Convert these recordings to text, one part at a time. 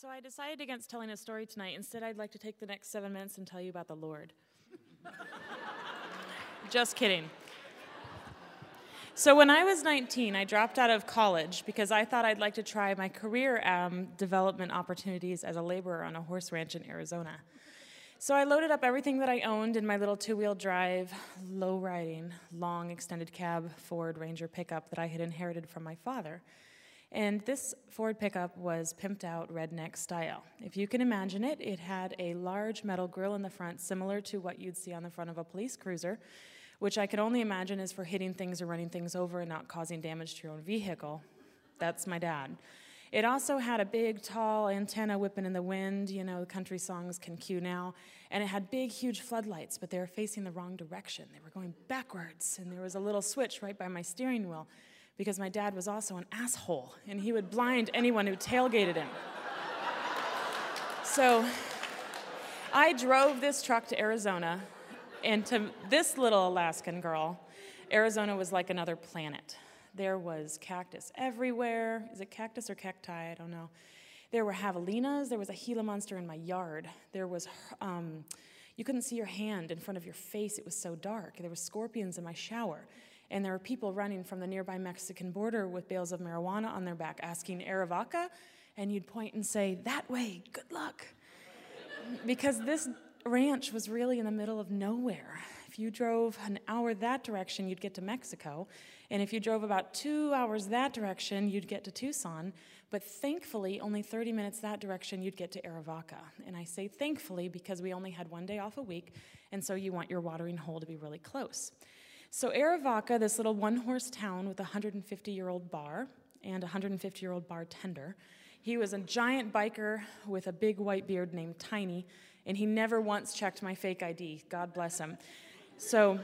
So I decided against telling a story tonight. Instead, I'd like to take the next seven minutes and tell you about the Lord. Just kidding. So, when I was 19, I dropped out of college because I thought I'd like to try my career um, development opportunities as a laborer on a horse ranch in Arizona. So, I loaded up everything that I owned in my little two wheel drive, low riding, long extended cab Ford Ranger pickup that I had inherited from my father. And this Ford pickup was pimped out redneck style. If you can imagine it, it had a large metal grill in the front, similar to what you'd see on the front of a police cruiser, which I can only imagine is for hitting things or running things over and not causing damage to your own vehicle. That's my dad. It also had a big, tall antenna whipping in the wind. You know, country songs can cue now. And it had big, huge floodlights, but they were facing the wrong direction. They were going backwards. And there was a little switch right by my steering wheel because my dad was also an asshole and he would blind anyone who tailgated him. so I drove this truck to Arizona, and to this little Alaskan girl, Arizona was like another planet. There was cactus everywhere. Is it cactus or cacti? I don't know. There were javelinas. There was a Gila monster in my yard. There was, um, you couldn't see your hand in front of your face. It was so dark. There were scorpions in my shower. And there were people running from the nearby Mexican border with bales of marijuana on their back asking Arivaca, and you'd point and say, That way, good luck. because this ranch was really in the middle of nowhere. If you drove an hour that direction, you'd get to Mexico. And if you drove about two hours that direction, you'd get to Tucson. But thankfully, only 30 minutes that direction, you'd get to Arivaca. And I say thankfully because we only had one day off a week, and so you want your watering hole to be really close. So, Arivaca, this little one horse town with a 150 year old bar and a 150 year old bartender, he was a giant biker with a big white beard named Tiny, and he never once checked my fake ID. God bless him. So,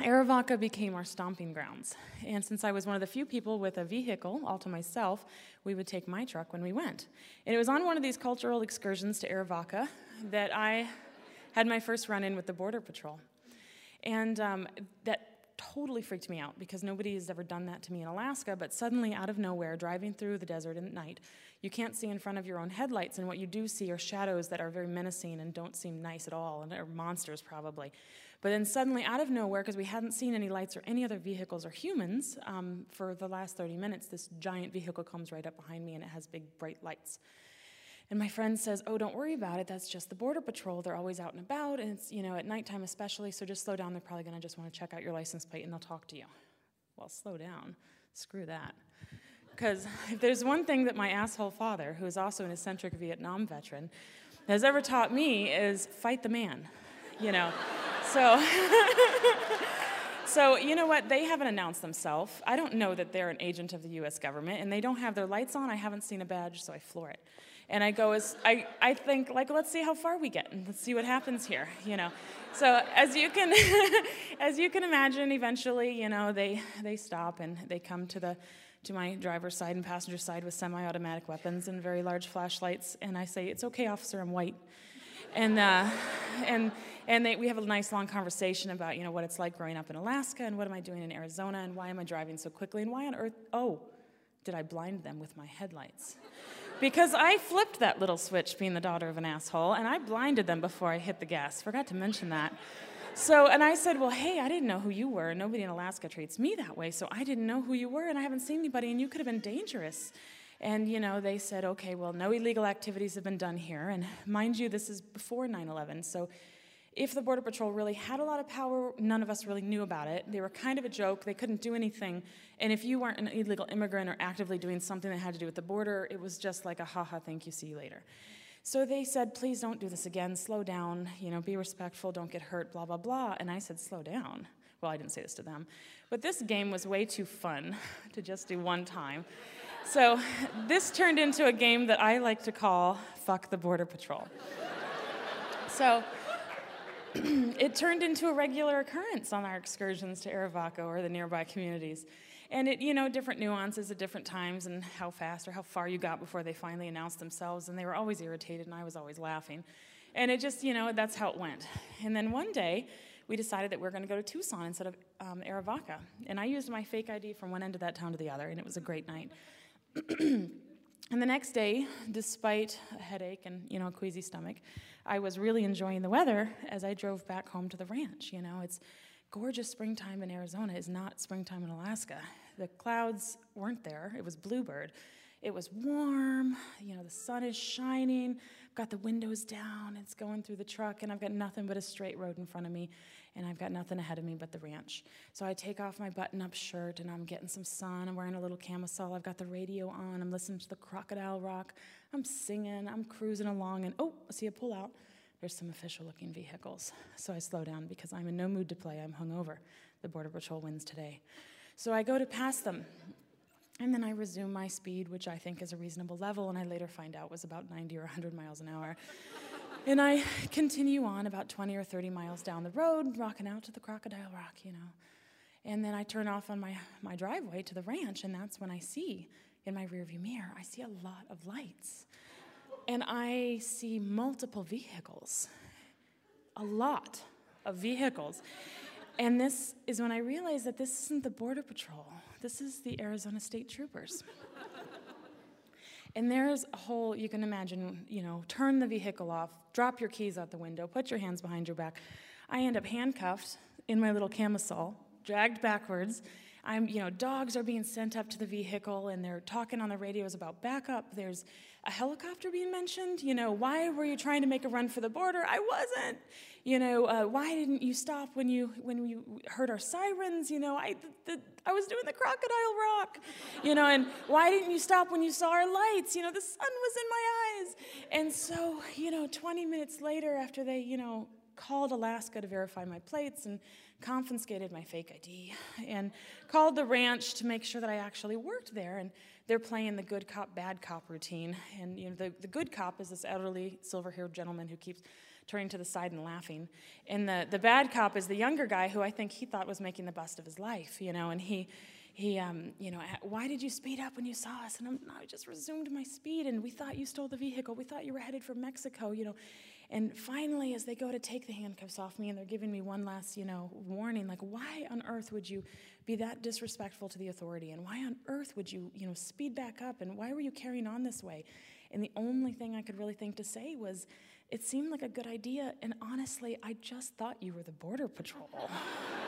Arivaca became our stomping grounds. And since I was one of the few people with a vehicle all to myself, we would take my truck when we went. And it was on one of these cultural excursions to Arivaca that I had my first run in with the Border Patrol. And um, that totally freaked me out because nobody has ever done that to me in Alaska. But suddenly, out of nowhere, driving through the desert at night, you can't see in front of your own headlights, and what you do see are shadows that are very menacing and don't seem nice at all, and are monsters probably. But then suddenly, out of nowhere, because we hadn't seen any lights or any other vehicles or humans um, for the last 30 minutes, this giant vehicle comes right up behind me and it has big bright lights. And my friend says, Oh, don't worry about it. That's just the Border Patrol. They're always out and about, and it's, you know, at nighttime especially, so just slow down. They're probably going to just want to check out your license plate and they'll talk to you. Well, slow down. Screw that. Because if there's one thing that my asshole father, who is also an eccentric Vietnam veteran, has ever taught me is fight the man, you know. so. So, you know what? They haven't announced themselves. I don't know that they're an agent of the US government, and they don't have their lights on. I haven't seen a badge, so I floor it. And I go, as, I, I think, like, let's see how far we get, and let's see what happens here, you know. So, as you can, as you can imagine, eventually, you know, they, they stop and they come to the, to my driver's side and passenger side with semi-automatic weapons and very large flashlights, and I say, "It's okay, officer, I'm white." And, uh, and, and they, we have a nice long conversation about, you know, what it's like growing up in Alaska and what am I doing in Arizona and why am I driving so quickly and why on earth, oh, did I blind them with my headlights? Because I flipped that little switch being the daughter of an asshole and I blinded them before I hit the gas. Forgot to mention that. So, and I said, Well, hey, I didn't know who you were. Nobody in Alaska treats me that way. So I didn't know who you were and I haven't seen anybody and you could have been dangerous. And, you know, they said, okay, well, no illegal activities have been done here. And mind you, this is before 9 11. So if the Border Patrol really had a lot of power, none of us really knew about it. They were kind of a joke. They couldn't do anything. And if you weren't an illegal immigrant or actively doing something that had to do with the border, it was just like a haha, thank you, see you later. So they said, please don't do this again, slow down, you know, be respectful, don't get hurt, blah, blah, blah. And I said, slow down. Well, I didn't say this to them. But this game was way too fun to just do one time. So this turned into a game that I like to call Fuck the Border Patrol. so it turned into a regular occurrence on our excursions to Arivaca or the nearby communities. And it, you know, different nuances at different times and how fast or how far you got before they finally announced themselves. And they were always irritated and I was always laughing. And it just, you know, that's how it went. And then one day, we decided that we are going to go to Tucson instead of um, Arivaca. And I used my fake ID from one end of that town to the other, and it was a great night. And the next day, despite a headache and you know a queasy stomach, I was really enjoying the weather as I drove back home to the ranch. You know, it's gorgeous springtime in Arizona is not springtime in Alaska. The clouds weren't there. It was bluebird. It was warm. You know, the sun is shining. Got the windows down. It's going through the truck, and I've got nothing but a straight road in front of me, and I've got nothing ahead of me but the ranch. So I take off my button-up shirt, and I'm getting some sun. I'm wearing a little camisole. I've got the radio on. I'm listening to the Crocodile Rock. I'm singing. I'm cruising along, and oh, I see a pullout. There's some official-looking vehicles. So I slow down because I'm in no mood to play. I'm hungover. The Border Patrol wins today. So I go to pass them. And then I resume my speed, which I think is a reasonable level, and I later find out was about 90 or 100 miles an hour. and I continue on about 20 or 30 miles down the road, rocking out to the Crocodile Rock, you know. And then I turn off on my, my driveway to the ranch, and that's when I see in my rearview mirror, I see a lot of lights. And I see multiple vehicles, a lot of vehicles. And this is when I realized that this isn't the Border Patrol. This is the Arizona State Troopers. and there's a whole, you can imagine, you know, turn the vehicle off, drop your keys out the window, put your hands behind your back. I end up handcuffed in my little camisole, dragged backwards. I'm, you know, dogs are being sent up to the vehicle and they're talking on the radios about backup. There's a helicopter being mentioned. You know, why were you trying to make a run for the border? I wasn't. You know, uh, why didn't you stop when you when you heard our sirens? You know, I the, the, I was doing the crocodile rock. You know, and why didn't you stop when you saw our lights? You know, the sun was in my eyes. And so, you know, 20 minutes later, after they, you know, called Alaska to verify my plates and confiscated my fake ID and called the ranch to make sure that I actually worked there. And they're playing the good cop, bad cop routine. And you know, the, the good cop is this elderly, silver haired gentleman who keeps turning to the side and laughing. And the, the bad cop is the younger guy who I think he thought was making the best of his life, you know, and he, he um, you know, why did you speed up when you saw us? And I'm, I just resumed my speed, and we thought you stole the vehicle. We thought you were headed for Mexico, you know. And finally, as they go to take the handcuffs off me and they're giving me one last, you know, warning, like, why on earth would you be that disrespectful to the authority? And why on earth would you, you know, speed back up? And why were you carrying on this way? And the only thing I could really think to say was, it seemed like a good idea. And honestly, I just thought you were the Border Patrol.